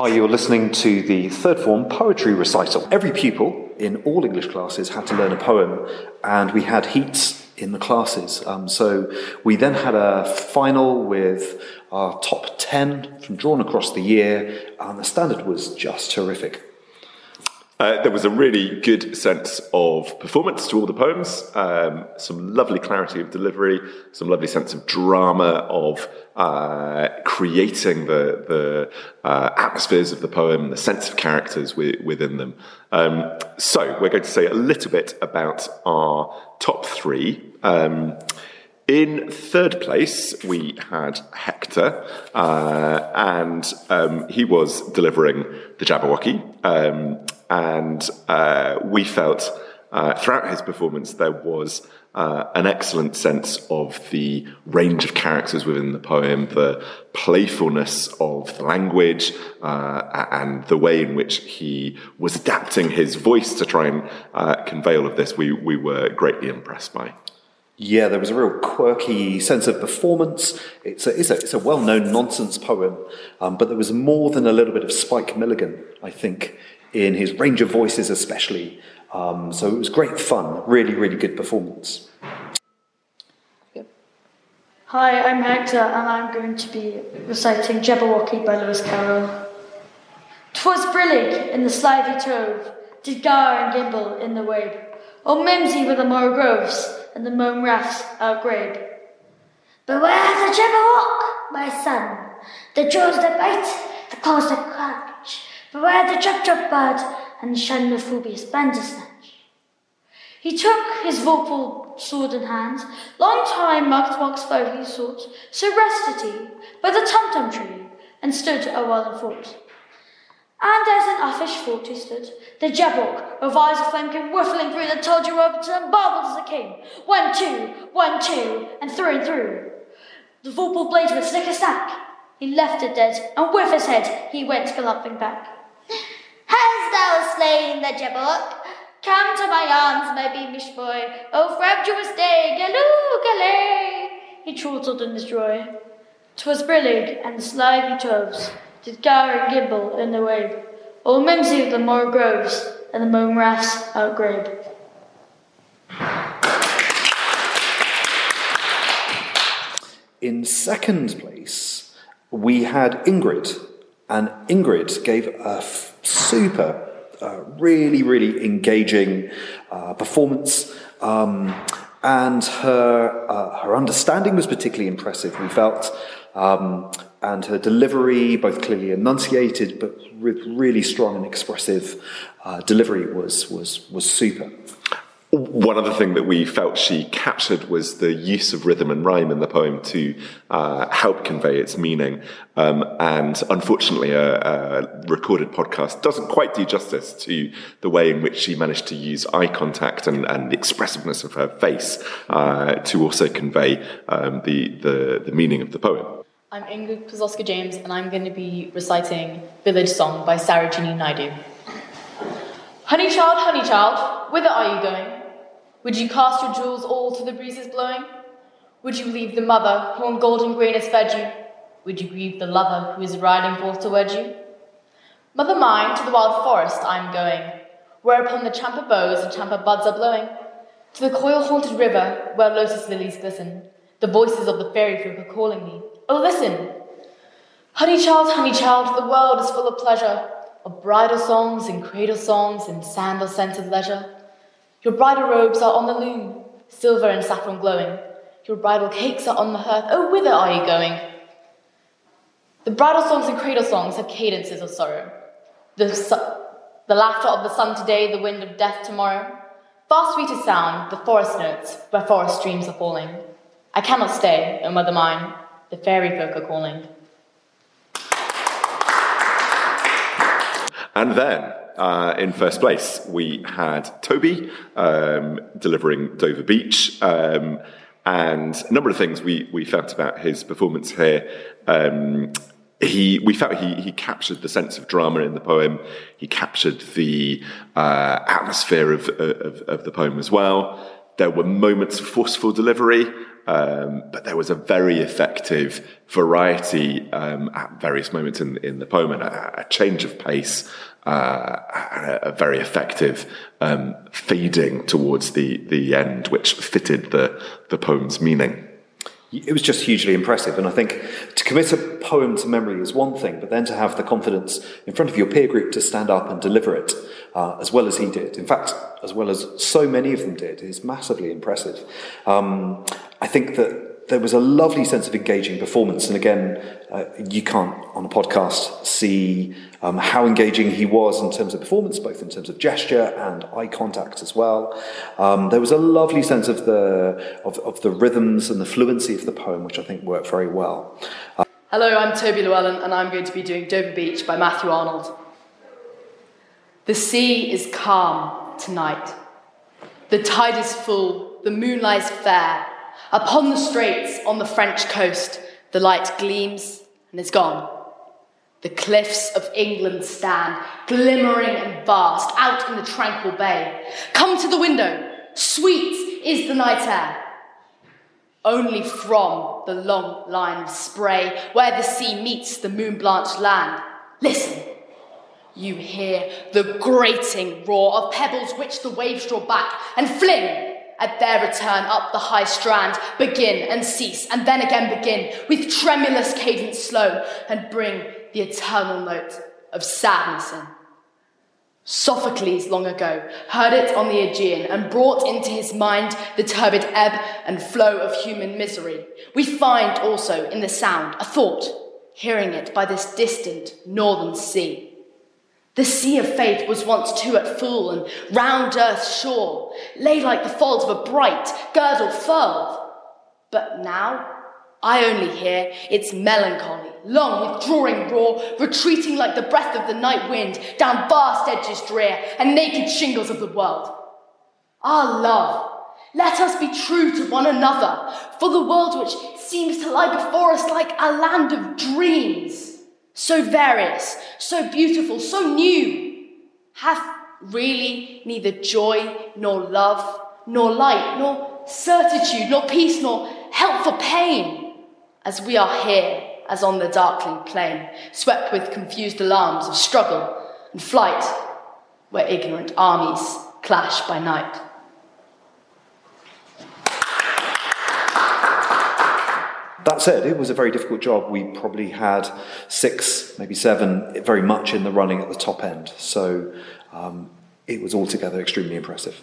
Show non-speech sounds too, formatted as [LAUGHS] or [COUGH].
Hi, you're listening to the third form poetry recital. Every pupil in all English classes had to learn a poem, and we had heats in the classes. Um, so we then had a final with our top 10 from drawn across the year, and the standard was just terrific. Uh, there was a really good sense of performance to all the poems, um, some lovely clarity of delivery, some lovely sense of drama, of uh, creating the, the uh, atmospheres of the poem, the sense of characters wi- within them. Um, so, we're going to say a little bit about our top three. Um, in third place, we had Hector, uh, and um, he was delivering the Jabberwocky. Um, and uh, we felt uh, throughout his performance there was uh, an excellent sense of the range of characters within the poem, the playfulness of the language, uh, and the way in which he was adapting his voice to try and uh, convey all of this. We, we were greatly impressed by. Yeah, there was a real quirky sense of performance. It's a, it's a, it's a well known nonsense poem, um, but there was more than a little bit of Spike Milligan, I think, in his range of voices, especially. Um, so it was great fun, really, really good performance. Hi, I'm Hector, and I'm going to be reciting Jabberwocky by Lewis Carroll. Twas brillig in the slithy trove, did gar and gimble in the wabe, O mimsy with the borogoves, and the mome raths outgrabe. Beware the Jabberwock, my son, the jaws that bite, the claws that clutch. Beware the Jubjub bird, and shun the phobious bandersnatch. He took his vorpal sword in hand, long time Mock's foe he sought, so rested he by the tum-tum tree, and stood a while and fought. And as an uffish fort he stood, the Jabberwock, with eyes aflame, came whiffling through the tawdry robes and bubbled as it came. One, two, one, two, and through and through. The vorpal blade with snicker-snack. He left it dead, and with his head he went galumphing back. [LAUGHS] Hast thou slain the Jabberwock? Come to my arms, my beamish boy. O frabjous day, Callooh, Callay. He chortled in his joy. 'Twas brillig and the slithy toves did gar and gimble in the wabe. All mimsy of the borogoves and the mome raths outgrabe. In second place, we had Ingrid, and Ingrid gave a f- super, uh, really, really engaging uh, performance. Um, and her, uh, her understanding was particularly impressive, we felt. Um, and her delivery, both clearly enunciated, but with really strong and expressive uh, delivery, was, was, was super. One other thing that we felt she captured was the use of rhythm and rhyme in the poem to uh, help convey its meaning. Um, and unfortunately, a, a, recorded podcast doesn't quite do justice to the way in which she managed to use eye contact and, and the expressiveness of her face uh, to also convey um, the, the, the meaning of the poem. I'm Ingrid Pazowska James, and I'm going to be reciting Village Song by Sarojini Naidu. Honey child, honey child, whither are you going? Would you cast your jewels all to the breezes blowing? Would you leave the mother who on golden grain has fed you? Would you grieve the lover who is riding forth to wed you? Mother mine, to the wild forest I am going, where upon the champa boughs and champa buds are blowing, to the koil haunted river where lotus lilies glisten. The voices of the fairy folk are calling me. Oh, listen! Honey child, honey child, the world is full of pleasure, of bridal songs and cradle songs and sandal scented leisure. Your bridal robes are on the loom, silver and saffron glowing. Your bridal cakes are on the hearth. Oh, whither are you going? The bridal songs and cradle songs have cadences of sorrow. The, su- the laughter of the sun today, the wind of death tomorrow. Far sweeter sound, the forest notes, where forest streams are falling. I cannot stay, O mother mine, the fairy folk are calling. And then, uh, in first place, we had Toby um, delivering Dover Beach. Um, and a number of things we, we felt about his performance here. Um, he, we felt he, he captured the sense of drama in the poem. He captured the uh, atmosphere of, of, of the poem as well. There were moments of forceful delivery, um, but there was a very effective variety um, at various moments in, in the poem and a, a change of pace uh, and a, a, very effective um, fading towards the, the end, which fitted the, the poem's meaning. It was just hugely impressive. And I think to commit a poem to memory is one thing, but then to have the confidence in front of your peer group to stand up and deliver it uh, as well as he did, in fact, as well as so many of them did, is massively impressive. Um, I think that there was a lovely sense of engaging performance. And again, uh, you can't on a podcast see um, how engaging he was in terms of performance, both in terms of gesture and eye contact as well. Um, there was a lovely sense of the, of, of, the rhythms and the fluency of the poem, which I think worked very well. Uh, Hello, I'm Toby Llewellyn, and I'm going to be doing Dover Beach by Matthew Arnold. The sea is calm tonight. The tide is full, the moon lies fair. Upon the straits on the French coast, the light gleams and is gone. The cliffs of England stand, glimmering and vast, out in the tranquil bay. Come to the window, sweet is the night air. Only from the long line of spray, where the sea meets the moon blanched land, listen. You hear the grating roar of pebbles which the waves draw back and fling at their return up the high strand, begin and cease, and then again begin, with tremulous cadence slow, and bring the eternal note of sadness in. Sophocles long ago heard it on the Aegean and brought into his mind the turbid ebb and flow of human misery. We find also in the sound a thought, hearing it by this distant northern sea. The sea of faith was once too at full, and round earth's shore lay like the folds of a bright girdle furled. But now I only hear its melancholy, long withdrawing roar, retreating like the breath of the night wind down vast edges drear and naked shingles of the world. Our love, let us be true to one another, for the world which seems to lie before us like a land of dreams, so various, so beautiful, so new, hath really neither joy nor love, nor light, nor certitude, nor peace, nor help for pain as we are here, as on the darkling plain, swept with confused alarms of struggle and flight, where ignorant armies clash by night. That said, it was a very difficult job. We probably had six, maybe seven, very much in the running at the top end. So um, it was altogether extremely impressive.